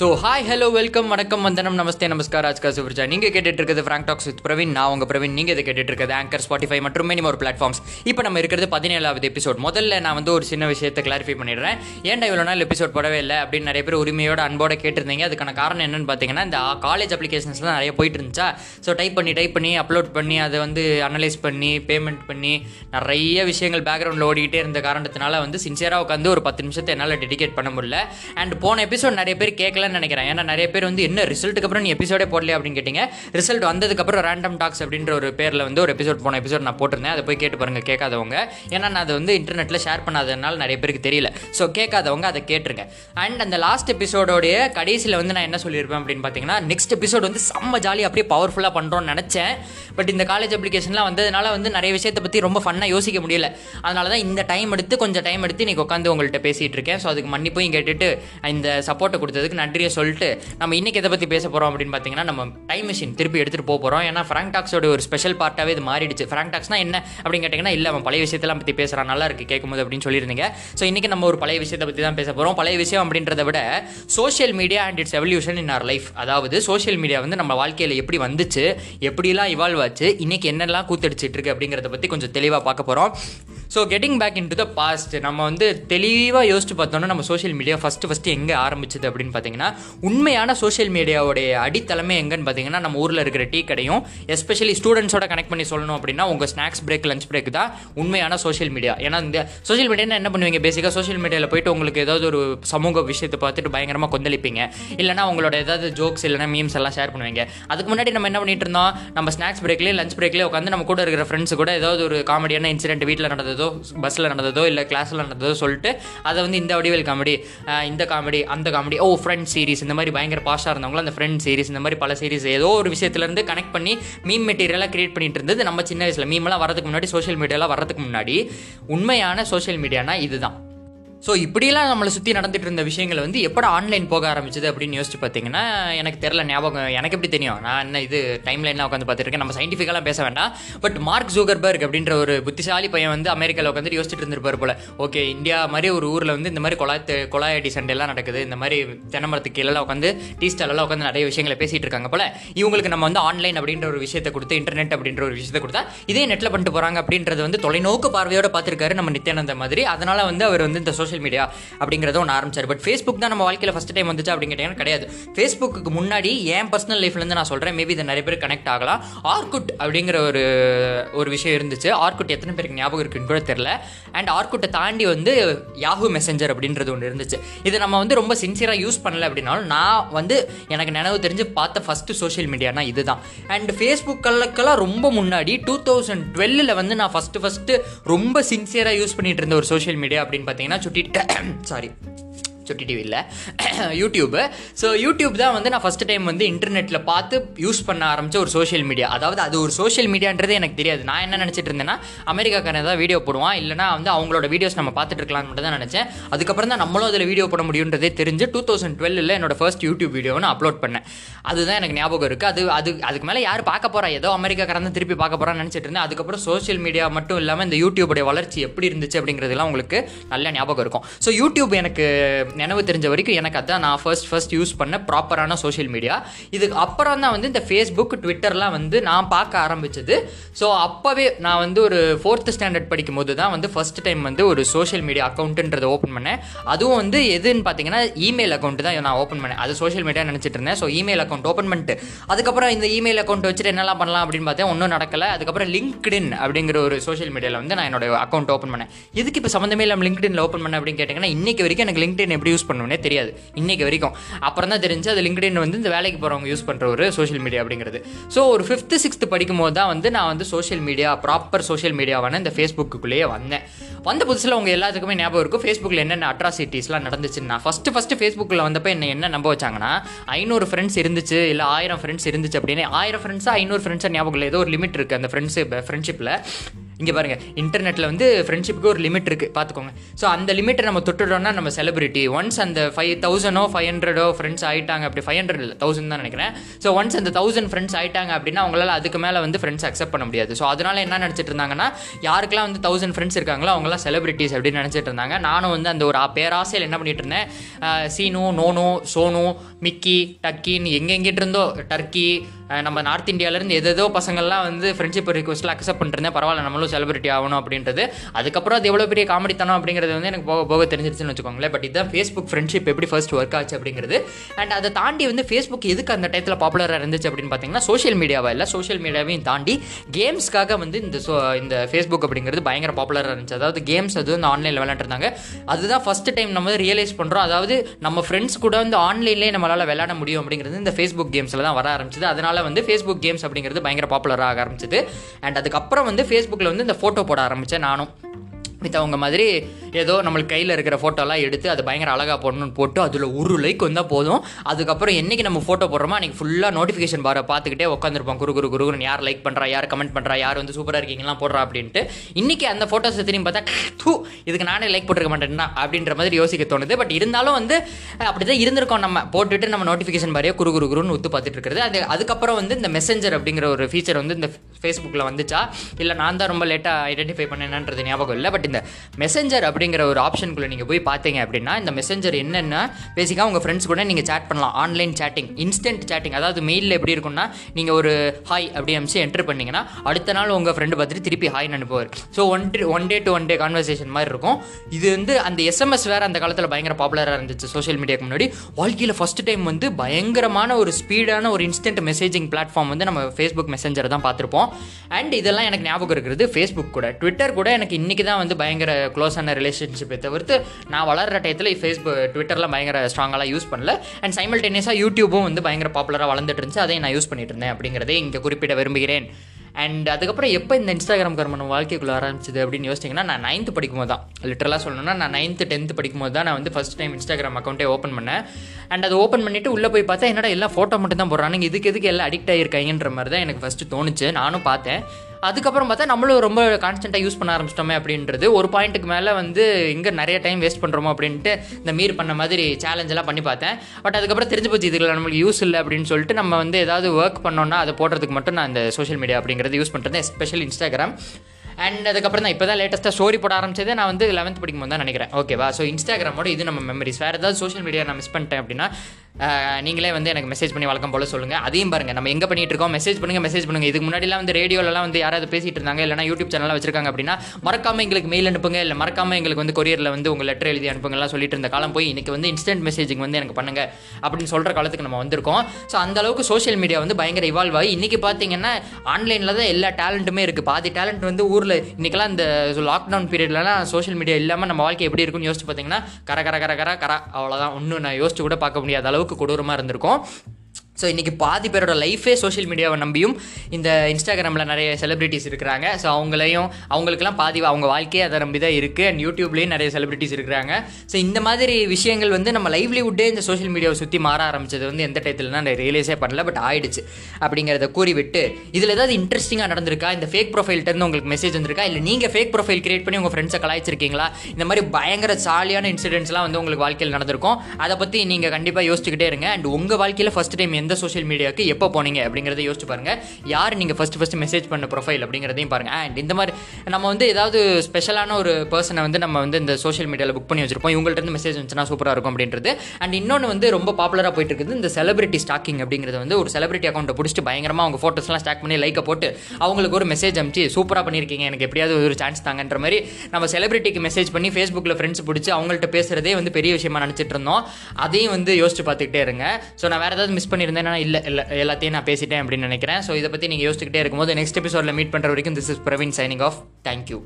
So hi hello welcome வணக்கம் வந்தனம் நமஸ்தே நமஸ்கார் ஆஜ்கா சுப்ரஜா. நீங்கள் கேட்டுட்டு இருக்கிறது ஃப்ராங்க் டாக்ஸ் வித் பிரவீன் நான் உங்கள் பிரவீன் நீங்கள் இதை கேட்டுட்டு இருக்கிறது ஆங்கர் ஸ்பாட்டிஃபை மற்றும் மெனி ஒரு பிளாட்ஃபார்ம்ஸ் இப்போ நம்ம இருக்கிறது பதினேழாவது எபிசோட் முதல்ல நான் வந்து ஒரு சின்ன விஷயத்தை கிளாரிஃபை பண்ணிடுறேன். ஏன்டா இவ்வளோ நாள் எபிசோட் போடவே இல்லை அப்படின்னு நிறைய பேர் உரிமையோட அன்போட கேட்டிருந்தீங்க. அதுக்கான காரணம் என்னன்னு பார்த்தீங்கன்னா இந்த காலேஜ் அப்ளிகேஷன்ஸ்லாம் நிறைய போயிட்டு இருந்துச்சா? ஸோ டைப் பண்ணி டைப் பண்ணி அப்லோட் பண்ணி அதை வந்து அனலைஸ் பண்ணி பேமெண்ட் பண்ணி நிறைய விஷயங்கள் பேக்ரவுண்டில் ஓடிக்கிட்டே இருந்த காரணத்தினால வந்து சின்சியராக உட்காந்து ஒரு பத்து நிமிஷத்தை என்னால் டெடிகேட் பண்ண முடியல. அண்ட் போன எபிசோட் நிறைய பேர் கேட்கல நினைக்கிறேன். ஏன்னா நிறைய பேர் வந்து என்ன ரிசல்ட்டுக்கு அப்புறம் நீ எபிசோடே போடலையே? அப்படின்னு கேட்டிங்க. ரிசல்ட் வந்ததுக்கப்புறம் ரேண்டம் டாக்ஸ் அப்படின்ற ஒரு பேரில் வந்து ஒரு எபிசோட் போன எபிசோட் நான் போட்டிருந்தேன். அதை போய் கேட்டு பாருங்க கேட்காதவங்க. ஏன்னா நான் அதை வந்து இன்டர்நெட்டில் ஷேர் பண்ணாததுனால நிறைய பேருக்கு தெரியல. ஸோ கேட்காதவங்க அதை கேட்டுருங்க. அண்ட் அந்த லாஸ்ட் எபிசோடோடைய கடைசியில் வந்து நான் என்ன சொல்லியிருப்பேன் அப்படின்னு பார்த்தீங்கன்னா நெக்ஸ்ட் எபிசோட் வந்து செம்ம ஜாலி அப்படியே பவர்ஃபுல்லாக பண்ணுறோன்னு நினச்சேன். பட் இந்த காலேஜ் அப்ளிகேஷன்லாம் வந்ததுனால வந்து நிறைய விஷயத்தை பற்றி ரொம்ப ஃபன்னாக யோசிக்க முடியல. அதனால தான் இந்த டைம் எடுத்து கொஞ்சம் டைம் எடுத்து இன்னைக்கு உட்காந்து உங்கள்கிட்ட பேசிகிட்டு இருக்கேன். ஸோ அதுக்கு மன்னிப்பையும் கேட்டுட்டு இந்த சப்போர்ட்டை கொடுத்ததுக்கு நன்றியை சொல்லிட்டு நம்ம இன்னைக்கு எதை பற்றி பேச போகிறோம் அப்படின்னு பார்த்தீங்கன்னா நம்ம டைம் மிஷின் திருப்பி எடுத்துகிட்டு போக போகிறோம் ஏன்னா ஃப்ராங்க் டாக்ஸோட ஒரு ஸ்பெஷல் பார்ட்டாகவே இது மாறிடுச்சு. ஃப்ராங்க் டாக்ஸ்னா என்ன அப்படின்னு கேட்டிங்கன்னா இல்லை அவன் பழைய விஷயத்தெல்லாம் பற்றி பேசுகிறான் நல்லா இருக்கு கேட்கும்போது அப்படின்னு சொல்லியிருந்தீங்க. ஸோ இன்றைக்கி நம்ம ஒரு பழைய விஷயத்தை பற்றி தான் பேச போகிறோம் பழைய விஷயம் அப்படின்றத விட social media and its evolution in our life அதாவது சோஷியல் மீடியா வந்து நம்ம வாழ்க்கையில் எப்படி வந்துச்சு எப்படிலாம் இவால்வ் ஆச்சு இன்றைக்கி என்னெல்லாம் கூத்தடிச்சிட்டு இருக்கு அப்படிங்கிறத பற்றி கொஞ்சம் தெளிவாக பார்க்க போகிறோம் so getting back in to the past நம்ம வந்து தெளிவாக யோசிச்சு பார்த்தோம்னா நம்ம சோஷியல் மீடியா ஃபஸ்ட்டு ஃபஸ்ட்டு எங்கே ஆரம்பிச்சது அப்படின்னு பார்த்தீங்கன்னா உண்மையான சோஷியல் மீடியாவுடைய அடித்தளமே எங்கன்னு பார்த்தீங்கன்னா நம்ம ஊரில் இருக்கிற டீ கடையும் எஸ்பெஷலி ஸ்டூடெண்ட்ஸோட கனெக்ட் பண்ணி சொல்லணும் அப்படின்னா உங்கள் ஸ்நாக்ஸ் பிரேக் லஞ்ச் பிரேக் தான் உண்மையான சோஷியல் மீடியா ஏன்னா இந்த சோஷியல் மீடியானா என்ன பண்ணுவீங்க? பேசிக்காக சோஷியல் மீடியாவில் போயிட்டு உங்களுக்கு ஏதாவது ஒரு சமூக விஷயத்தை பார்த்துட்டு பயங்கரமாக கொந்தளிப்பீங்க. இல்லைனா உங்களோட ஏதாவது ஜோக்ஸ் இல்லைனா மீம்ஸ் எல்லாம் ஷேர் பண்ணுவீங்க. அதுக்கு முன்னாடி நம்ம என்ன பண்ணிட்டு இருந்தோம்? நம்ம ஸ்நாக்ஸ் பிரேக்லேயே லஞ்ச் பிரேக்லேயே உட்காந்து நம்ம கூட இருக்கிற ஃப்ரெண்ட்ஸ் கூட ஏதாவது ஒரு காமெடியான இன்சிடென்ட் வீட்டில் நடந்தது பஸ்ஸில் நடந்ததோ இல்லை கிளாஸில் நடந்ததோ சொல்லிட்டு அதை வந்து இந்த வடிவேல் காமெடி இந்த காமெடி அந்த காமெடி ஓ ஃப்ரெண்ட் சீரிஸ் இந்த மாதிரி பயங்கர பாஷாக இருந்தவங்களும் அந்த ஃப்ரெண்ட் சீரிஸ் இந்த மாதிரி பல சீரிஸ் ஏதோ ஒரு விஷயத்துலேருந்து கனெக்ட் பண்ணி மீம் மெட்டீரியலாக கிரியேட் பண்ணிட்டு இருந்தது நம்ம சின்ன வயசில். மீம்லாம் வரதுக்கு முன்னாடி சோஷியல் மீடியாலாம் வரதுக்கு முன்னாடி உண்மையான சோஷியல் மீடியானா இதுதான். ஸோ இப்படிலாம் நம்மளை சுற்றி நடந்துட்டு இருந்த விஷயங்கள் வந்து எப்போ ஆன்லைன் போக ஆரம்பிச்சது அப்படின்னு யோசிச்சு பார்த்தீங்கன்னா எனக்கு தெரில ஞாபகம் எனக்கு எப்படி தெரியும்? நான் என்ன இது டைம் லைன்லாம் உட்காந்து பார்த்துருக்கேன் நம்ம சயின்டிஃபிக்கெல்லாம் பேச வேண்டாம். பட் மார்க் ஜூகர்பர்க் அப்படின்ற ஒரு புத்திசாலி பையன் வந்து அமெரிக்காவில் உட்காந்து யோசிச்சுட்டு இருந்திருப்பார் போல. ஓகே இந்தியா மாதிரி ஒரு ஊரில் வந்து இந்த மாதிரி கொலாய் குழாயடி அடி சண்டைலாம் நடக்குது. இந்த மாதிரி தென்னமரத்துக்கு கீழே உட்காந்து டீ ஸ்டாலெல்லாம் உட்காந்து நிறைய விஷயங்களை பேசிகிட்டு இருக்காங்க போல. இவங்களுக்கு நம்ம வந்து ஆன்லைன் அப்படின்ற ஒரு விஷயத்தை கொடுத்து இன்டர்நெட் அப்படின்ற ஒரு விஷயத்தை கொடுத்தா இதே நெட்டில் பண்ணிட்டு போகிறாங்க அப்படின்றது வந்து தொலைநோக்கு பார்வையோடு பார்த்துருக்காரு நம்ம நித்யானந்த மாதிரி. அதனால் வந்து அவர் வந்து இந்த சோஷியல் மீடியா அப்படிங்கிறத ஒன்று ஆரம்பிச்சார். பட் ஃபேஸ்புக் தான் நம்ம வாழ்க்கையில் ஃபஸ்ட் டைம் வந்துச்சு அப்படின்னு கேட்டிங்கன்னா கிடையாது. ஃபேஸ்புக்கு முன்னாடி என் பர்சனல் லைஃப்லேருந்து நான் சொல்கிறேன் மேபி இது நிறைய பேர் கனெக்ட் ஆகலாம். ஆர்குட் அப்படிங்கிற ஒரு ஒரு விஷயம் இருந்துச்சு. ஆர்குட் எத்தனை பேருக்கு ஞாபகம் இருக்குன்னு கூட தெரில அண்ட் ஆர்குட்டை தாண்டி வந்து யாஹூ மெசஞ்சர் அப்படின்றது ஒன்று இருந்துச்சு. இது நம்ம வந்து ரொம்ப சின்சியராக யூஸ் பண்ணல அப்படின்னாலும் நான் வந்து எனக்கு நினைவு தெரிஞ்சு பார்த்த ஃபஸ்ட்டு சோஷியல் மீடியானா இதுதான். அண்ட் ஃபேஸ்புக்கெல்லாம் ரொம்ப முன்னாடி டூ தௌசண்ட் டுவெல்லில் வந்து நான் ஃபஸ்ட்டு ஃபஸ்ட்டு ரொம்ப சின்சியராக யூஸ் பண்ணிட்டு இருந்த ஒரு சோஷியல் மீடியா அப்படின்னு பார்த்தீங்கன்னா சுட்டி sorry. சுட்டி டிவி இல்லை. யூடியூப்பு ஸோ யூடியூப் தான் வந்து நான் ஃபஸ்ட் டைம் வந்து இன்டர்நெட்டில் பார்த்து யூஸ் பண்ண ஆரம்பித்த ஒரு சோஷியல் மீடியா அதாவது அது ஒரு சோஷியல் மீடியான்றது எனக்கு தெரியாது. நான் என்ன நினச்சிட்டு இருந்தேன்னா அமெரிக்காக்காரன் ஏதாவது வீடியோ போடுவான் இல்லைனா வந்து அவங்களோட வீடியோஸ் நம்ம பார்த்துட்டு இருக்கலாம்னு மட்டும் தான் நினச்சேன். அதுக்கப்புறம் தான் நம்மளும் அதில் வீடியோ போட முடியுன்றதே தெரிஞ்சு டூ தௌசண்ட் டுவெல்லில் என்னோட ஃபர்ஸ்ட் யூடியூப் வீடியோவை நான் அப்லோட் பண்ணேன். அதுதான் எனக்கு ஞாபகம் இருக்குது அது அது அதுக்கு மேலே யார் பார்க்க போகிறா ஏதோ அமெரிக்காக்காரன் தான் திருப்பி பார்க்க போகிறான்னு நினச்சிட்டு இருந்தேன். அதுக்கப்புறம் சோஷியல் மீடியா மட்டும் இல்லாமல் இந்த யூடியூபுடைய வளர்ச்சி எப்படி இருந்துச்சு அப்படிங்கிறதுலாம் உங்களுக்கு நல்ல ஞாபகம் இருக்கும். ஸோ யூடியூப் எனக்கு நினைவு தெரிஞ்ச வரைக்கும் எனக்கு அதான் நான் ஃபர்ஸ்ட் ஃபர்ஸ்ட் யூஸ் பண்ண ப்ராப்பரான சோஷியல் மீடியா இதுக்கு அப்புறம் தான் வந்து இந்த ஃபேஸ்புக் ட்விட்டர்லாம் வந்து நான் பார்க்க ஆரம்பிச்சது. ஸோ அப்போவே நான் வந்து ஒரு ஃபோர்த்து ஸ்டாண்டர்ட் படிக்கும் போது தான் வந்து ஃபர்ஸ்ட் டைம் வந்து ஒரு சோஷியல் மீடியா அக்கௌண்ட்டுன்றதை ஓப்பன் பண்ணேன். அதுவும் வந்து எதுன்னு பார்த்தீங்கன்னா இமெயில் அக்கௌண்ட் தான் நான் ஓப்பன் பண்ணேன். அது சோஷியல் மீடியா நினச்சிட்டு இருந்தேன். ஸோ இமெயில் அக்கௌண்ட் ஓப்பன் பண்ணிட்டு அதுக்கப்புறம் இந்த இமெயில் அக்கௌண்ட் வச்சுட்டு என்னெல்லாம் பண்ணலாம் அப்படின்னு பார்த்தேன். ஒன்றும் நடக்கலை. அதுக்கப்புறம் லிங்க்டின் அப்படிங்கிற ஒரு சோஷியல் மீடியாவில் வந்து நான் என்னோட அக்கௌண்ட் ஓப்பன் பண்ணேன். இதுக்கு இப்போ சம்மந்தமே இல்லாமல் லிங்க்டின்ல ஓப்பன் பண்ணேன் அப்படின்னு கேட்டிங்கன்னா இன்னைக்கு வரைக்கும் எனக்கு லிங்க்டின் எப்படி யூஸ் பண்ணுவேனே தெரியாது. இன்றைக்கி வரைக்கும். அப்புறம் தான் தெரிஞ்சு அது லிங்க்டின் வந்து இந்த வேலைக்கு போகிறவங்க யூஸ் பண்ணுற ஒரு சோஷியல் மீடியா அப்படிங்கிறது. ஸோ ஒரு ஃபிஃப்த்து சிக்ஸ்த்து படிக்கும் போது தான் வந்து நான் வந்து சோஷியல் மீடியா ப்ராப்பர் சோஷியல் மீடியாவான இந்த ஃபேஸ்புக்குள்ளேயே வந்தேன். வந்த புதுசில் உங்கள் எல்லாத்துக்குமே ஞாபகம் இருக்கும். ஃபேஸ்புக்கில் என்னென்ன அட்ராசிட்டிஸ்லாம் நடந்துச்சுன்னா ஃபஸ்ட்டு ஃபஸ்ட்டு ஃபேஸ்புக்கில் வந்தப்போ என்ன என்ன நம்ப வச்சாங்கன்னா ஐநூறு ஃப்ரெண்ட்ஸ் இருந்துச்சு இல்லை ஆயிரம் ஃப்ரெண்ட்ஸ் இருந்துச்சு அப்படின்னு ஆயிரம் ஃப்ரெண்ட்ஸாக ஐநூறு ஃப்ரெண்ட்ஸாக ஞாபகம் இல்லை. ஏதோ ஒரு லிமிட் இருக்குது அந்த ஃப்ரெண்ட்ஸு ஃப்ரெண்ட்ஷிப்பில் இங்கே பாருங்கள் இன்டர்நெட்டில் வந்து ஃப்ரெண்ட்ஷிப்புக்கு ஒரு லிமிட் இருக்குது பார்த்துக்கோங்க ஸோ அந்த லிமிட்டை நம்ம தொட்டுட்டோம்னா நம்ம செலிபிரிட்டி ஒன்ஸ் அந்த ஃபைவ் தௌசண்டோ ஃபைவ் ஹண்ட்ரடோ ஃப்ரெண்ட்ஸ் ஆகிட்டாங்க அப்படி ஃபைவ் ஹண்ட்ரட் இல்லை தௌசண்ட் தான் நினைக்கிறேன். ஸோ ஒன்ஸ் அந்த தௌசண்ட் ஃப்ரெண்ட்ஸ் ஆகிட்டாங்க அப்படின்னா அவங்களால அதுக்கு மேலே வந்து ஃப்ரெண்ட்ஸ் அக்செப்ட் பண்ண முடியாது. ஸோ அதனால் என்ன நினச்சிட்டு இருந்தாங்கன்னா யாருக்கெல்லாம் வந்து தௌசண்ட் ஃப்ரெண்ட்ஸ் இருக்காங்களோ அவங்களாம் செலிபிரிட்டிஸ் அப்படின்னு நினச்சிட்டு இருந்தாங்க. நானும் வந்து அந்த ஒரு ஆ- பேராசையில் என்ன பண்ணிட்டு இருந்தேன் சீனு நோனு சோனு மிக்கி டக்கின்னு எங்கெங்கிட்டு இருந்தோ டர்க்கி நம்ம நார்த் இந்தியாவிலேருந்து எதோ பசங்கள்லாம் வந்து ஃப்ரெண்ட்ஷிப் ரிக்வஸ்ட்டில் அக்செப்ட் பண்ணிருந்தேன் பரவாயில்ல நம்மளும் செலிபிரிட்டி ஆகணும் அப்படின்றது. அதுக்கப்புறம் அது எவ்வளோ பெரிய காமெடித்தனம் அப்படிங்கிறது வந்து எனக்கு போக போக தெரிஞ்சிருச்சுன்னு வச்சுக்கோங்களேன். பட் இதுதான் ஃபேஸ்புக் ஃப்ரெண்ட்ஷிப் எப்படி ஃபர்ஸ்ட் ஒர்க் ஆச்சு அப்படிங்கிறது. அண்ட் அதை தாண்டி வந்து ஃபேஸ்புக் எதுக்கு அந்த டயத்தில் பாப்புலராக இருந்துச்சு அப்படின்னு பார்த்தீங்கன்னா சோஷியல் மீடியாவாக இல்லை சோஷியல் மீடியாவையும் தாண்டி கேம்ஸ்க்காக வந்து இந்த சோ இந்த ஃபேஸ்புக் அப்படிங்கிறது பயங்கர பாப்புலராக இருந்துச்சு. அதாவது கேம்ஸ் அது வந்து ஆன்லைனில் விளையாண்டுருந்தாங்க அதுதான் ஃபர்ஸ்ட் டைம் நம்ம ரியலைஸ் பண்ணுறோம் அதாவது நம்ம ஃப்ரெண்ட்ஸ் கூட வந்து ஆன்லைன்லேயே நம்மளால் விளையாட முடியும் அப்படிங்கிறது இந்த ஃபேஸ்புக் கேம்ஸில் தான் வர ஆரம்பிச்சது. அதனால் வந்து ஃபேஸ்புக் கேம்ஸ் அப்படிங்கிறது பயங்கர பாப்புலராக ஆக ஆரம்பிச்சது. அண்ட் அதுக்கப்புறம் வந்து ஃபேஸ்புக்கில் வந்து இந்த ஃபோட்டோ போட ஆரம்பித்தேன் நானும் மித்தவங்க மாதிரி ஏதோ நம்மளுக்கு கையில் இருக்கிற ஃபோட்டோலாம் எடுத்து அது பயங்கர அழகாக போடணும்னு போட்டு அதில் ஒரு லைக் வந்தால் போதும். அதுக்கப்புறம் என்னைக்கு நம்ம ஃபோட்டோ போடுறோமோ அன்றைக்கி ஃபுல்லாக நோட்டிஃபிகேஷன் பாரை பார்த்துக்கிட்டே உட்காந்துருப்போம் குரு குரு குருன்னு யார் லைக் பண்ணுறா யார் கமெண்ட் பண்ணுறா யார் வந்து சூப்பராக இருக்கீங்களாம் போடுறா அப்படின்ட்டு. இன்றைக்கி அந்த ஃபோட்டோஸ் திரும்பி பார்த்தா தூ இதுக்கு நானே லைக் போட்டிருக்க மாட்டேன்னா அப்படின்ற மாதிரி யோசிக்க தோணுது. பட் இருந்தாலும் வந்து அப்படி தான் இருந்திருக்கோம் நம்ம. போட்டுட்டு நம்ம நோட்டிஃபிகேஷன் பாரையே குரு குரு குருன்னு உத்து பார்த்துட்டு இருக்கிறது. அது அதுக்கப்புறம் வந்து இந்த மெசஞ்சர் அப்படிங்கிற ஒரு ஃபீச்சர் வந்து இந்த ஃபேஸ்புக்கில் வந்துச்சா? இல்லை நான் தான் ரொம்ப லேட்டாக ஐடென்டிஃபை பண்ணேன்ன்றது ஞாபகம் இல்லை பட் இந்த மெசஞ்சர் அப்படிங்கிற ஒரு ஆப்ஷனுக்குள்ளே நீங்கள் போய் பார்த்தீங்க அப்படின்னா இந்த மெசஞ்சர் என்னென்னா? பேசிக்காக உங்கள் ஃப்ரெண்ட்ஸ் கூட நீங்கள் சேட் பண்ணலாம். ஆன்லைன் சேட்டிங் இன்ஸ்டன்ட் சேட்டிங் அதாவது மெயிலில் எப்படி இருக்கும்னா நீங்கள் ஒரு ஹாய் அப்படி அமிச்சு என்ட்ரு பண்ணிங்கன்னா அடுத்த நாள் உங்கள் ஃப்ரெண்டு பார்த்துட்டு திருப்பி ஹாய்னு அனுப்புவார். So one day one day to one day conversation மாதிரி இருக்கும். இது வந்து அந்த எஸ்எம்எஸ் வேறு அந்த காலத்தில் பயங்கர பாப்புலராக இருந்துச்சு சோஷியல் மீடியாக்கு முன்னாடி. வாழ்க்கையில் ஃபஸ்ட் டைம் வந்து பயங்கரமான ஒரு ஸ்பீடான ஒரு இன்ஸ்டன்ட் மெசேஜிங் பிளாட்ஃபார்ம் வந்து நம்ம ஃபேஸ்புக் மெசஞ்சர் தான் பார்த்துருப்போம். அண்ட் இதெல்லாம் எனக்கு ஞாபகம் இருக்கிறது ஃபேஸ்புக் கூட. ட்விட்டர் கூட எனக்கு இன்றைக்கி தான் வந்து பயங்கர க்ளோஸான ரிலேஷன்ஷிப்பை தவிர்த்து நான் வளர்கிற டயத்தில் ஃபேஸ்புக் ட்விட்டர்லாம் பயங்கர ஸ்ட்ராங்காலாம் யூஸ் பண்ணல. அண்ட் சைமல்டேனியஸாக யூடியூபும் வந்து பயங்கர பாப்புலராக வளர்ந்துட்டு இருந்துச்சு. அதையும் நான் யூஸ் பண்ணிட்டு இருந்தேன் அப்படிங்கிறதே இங்கே குறிப்பிட விரும்புகிறேன். அண்ட் அதுக்கப்புறம் எப்போ இந்த இன்ஸ்டாகிராம் கர்மன் வாழ்க்கைக்குள்ள ஆரம்பிச்சது அப்படின்னு யோசிச்சிங்கன்னா நான் நைன்த்து படிக்கும்போது தான். லிட்டரலாக சொல்லணும்னா நான் நைன்த்து டென்த்து படிக்கும்போது தான் நான் வந்து ஃபஸ்ட் டைம் இன்ஸ்டாகிராம் அக்கௌண்ட்டே ஓப்பன் பண்ணேன். அண்ட் அதை ஓப்பன் பண்ணிவிட்டு உள்ளே போய் பார்த்தா என்னடா எல்லாம் ஃபோட்டோ மட்டும் தான் போடுறானுங்க இதுக்கு எதுக்கு எல்லாம் அடிக்ட் ஆகிருக்காங்கன்ற மாதிரி தான் எனக்கு ஃபஸ்ட்டு தோணுச்சு. நானும் பார்த்தேன். அதுக்கப்புறம் பார்த்தா நம்மளும் ரொம்ப கான்ஸ்டண்ட்டாக யூஸ் பண்ண ஆரம்பிச்சிட்டோமே அப்படின்றது. ஒரு பாயிண்ட்டுக்கு மேலே வந்து இங்கே நிறைய டைம் வேஸ்ட் பண்ணுறோமோ அப்படின்ட்டு இந்த மீர் பண்ண மாதிரி சேலஞ்செல்லாம் பண்ணி பார்த்தேன். பட் அதுக்கப்புறம் தெரிஞ்சு போச்சு இதில் நம்மளுக்கு யூஸ் இல்லை அப்படின்னு சொல்லிட்டு நம்ம வந்து ஏதாவது ஒர்க் பண்ணோன்னா அதை போடுறதுக்கு மட்டும் நான் இந்த சோஷியல் மீடியா அப்படிங்கிறது யூஸ் பண்ணுறது எஸ்பெஷல் இன்ஸ்டாகிராம் அண்ட் அதுக்கப்புறம் தான் இப்போ தான் லேட்டஸ்ட்டாக ஸ்டோரி போட ஆரம்பிச்சதே நான் வந்து லெவன்த் படிக்கும்போது தான் நினைக்கிறேன். ஓகேவா ஸோ இன்ஸ்டாகிராமோட இது நம்ம மெமரிஸ் வேறு ஏதாவது சோஷியல் மீடியா நான் மிஸ் பண்ணிட்டேன் அப்படின்னா நீங்களே வந்து எனக்கு மெசேஜ் பண்ணி வழக்கம் போல சொல்லுங்கள் அதையும் பாருங்கள் நம்ம எங்கே பண்ணிகிட்டு இருக்கோம்? மெசேஜ் பண்ணுங்கள் மெசேஜ் பண்ணுங்கள் இதுக்கு முன்னாடிலாம் வந்து ரேடியோலலாம் வந்து யாராவது பேசிகிட்டு இருந்தாங்க இல்லைனா யூடியூப் சேனலாக வச்சிருக்காங்க அப்படின்னா மறக்காம எங்களுக்கு மெயில் அனுப்புங்க. இல்லை மறக்காம எங்களுக்கு வந்து கொரியரில் வந்து உங்கள் லெட்டர் எழுதி அனுப்புங்கலாம் சொல்லிட்டு இருந்த காலம் போய் இன்னைக்கு வந்து இன்ஸ்டன்ட் மெசேஜிங் வந்து எனக்கு பண்ணுங்கள் அப்படின்னு சொல்கிற காலத்துக்கு நம்ம வந்திருக்கோம். ஸோ அந்த அளவுக்கு சோஷியல் மீடியா வந்து பயங்கர இவால்வ் ஆகி இன்றைக்கி பார்த்தீங்கன்னா ஆன்லைனில் தான் எல்லா டேலண்ட்டுமே இருக்குது பாதி டேலண்ட் வந்து ஊரில் இன்றைக்கெல்லாம் இந்த லாக்டவுன் பீரியட்லலாம் சோஷியல் மீடியா இல்லாமல் நம்ம வாழ்க்கை எப்படி இருக்குன்னு யோசிச்சு பார்த்தீங்கன்னா கர கர கர கர கர அவ்வளோதான் ஒன்றும் நான் யோசிச்சு கூட பார்க்க முடியாத அளவுக்கு கொடூரமாக இருந்திருக்கும். ஸோ இன்றைக்கி பாதி பேரோட லைஃபே சோஷியல் மீடியாவை நம்பியும் இந்த இன்ஸ்டாகிராமில் நிறைய செலிப்ரிட்டிஸ் இருக்கிறாங்க. ஸோ அவங்களையும் அவங்களுக்குலாம் பாதி அவங்க வாழ்க்கையே அதை நம்பி தான் இருக்குது அண்ட் யூடியூப்லேயும் நிறைய செலிப்ரிட்டிஸ் இருக்கிறாங்க. ஸோ இந்த மாதிரி விஷயங்கள் வந்து நம்ம லைவ்லிவுட்டே இந்த சோஷியல் மீடியாவை சுற்றி மாற ஆரம்பிச்சது வந்து எந்த டயத்தில் நான் ரியலைஸே பண்ணல பட் ஆயிடுச்சு. அப்படிங்கிறத கூறிவிட்டு இதில் ஏதாவது இன்ட்ரெஸ்டிங்காக நடந்திருக்கா? இந்த ஃபேக் ப்ரொஃபைல்ட்டேருந்து உங்களுக்கு மெசேஜ் வந்திருக்கா? இல்லை நீங்கள் ஃபேக் ப்ரொஃபைல் கிரியேட் பண்ணி உங்கள் ஃப்ரெண்ட்ஸை கலாய்ச்சிருக்கீங்களா? இந்த மாதிரி பயங்கர ஜாலியான இன்சிடென்ட்ஸ்லாம் வந்து உங்களுக்கு வாழ்க்கையில் நடந்திருக்கும். அதை பற்றி நீங்கள் கண்டிப்பாக யோசிச்சுக்கிட்டே இருங்க. அண்ட் உங்கள் வாழ்க்கையில் ஃபஸ்ட் டைம் எந்த சோஷியல் மீடியாவுக்கு எப்போ போனீங்க அப்படிங்கிறத யோசிச்சு பாருங்க. யார் நீங்கள் ஃபஸ்ட்டு ஃபஸ்ட்டு மெசேஜ் பண்ண ப்ரொஃபைல் அப்படிங்கிறதையும் பாருங்க. அண்ட் இந்த மாதிரி நம்ம வந்து ஏதாவது ஸ்பெஷலான ஒரு பர்சனை வந்து நம்ம வந்து இந்த சோஷியல் மீடியாவில் புக் பண்ணி வச்சிருப்போம். இவங்கள்ட்ட மெசேஜ் வந்துச்சுன்னா சூப்பராக இருக்கும் அப்படின்றது. அண்ட் இன்னொன்று வந்து ரொம்ப பாப்புலராக போயிட்டு இருக்குது. இந்த செலிபிரிட்டி ஸ்டாக்கிங் அப்படிங்கிறது வந்து ஒரு செலிபிரிட்டி அக்கௌண்ட்டை பிடிச்சிட்டு பயங்கரமாக அவங்க ஃபோட்டோஸ்லாம் ஸ்டாக் பண்ணி லைக்கை போட்டு அவங்களுக்கு ஒரு மெசேஜ் அனுப்பிச்சு சூப்பராக பண்ணியிருக்கீங்க எனக்கு எப்படியாவது ஒரு சான்ஸ் தாங்கன்ற மாதிரி நம்ம செலிபிரிட்டிக்கு மெசேஜ் பண்ணி ஃபேஸ்புக்கில் ஃப்ரெண்ட்ஸ் பிடிச்சி அவங்கள்ட்ட பேசுகிறதே வந்து பெரிய விஷயமா நினச்சிட்டு இருந்தோம். அதையும் வந்து யோசிச்சு பார்த்துக்கிட்டே இருங்க. ஸோ நான் வேறு ஏதாவது மிஸ் பண்ணியிருந்தேன் பண்ணியிருந்தேன்னா இல்லை இல்லை எல்லாத்தையும் நான் பேசிட்டேன் அப்படின்னு நினைக்கிறேன். ஸோ இதை பற்றி நீங்கள் யோசிச்சுக்கிட்டே இருக்கும்போது நெக்ஸ்ட் எபிசோடில் மீட் பண்ணுற வரைக்கும் this is Praveen signing off thank you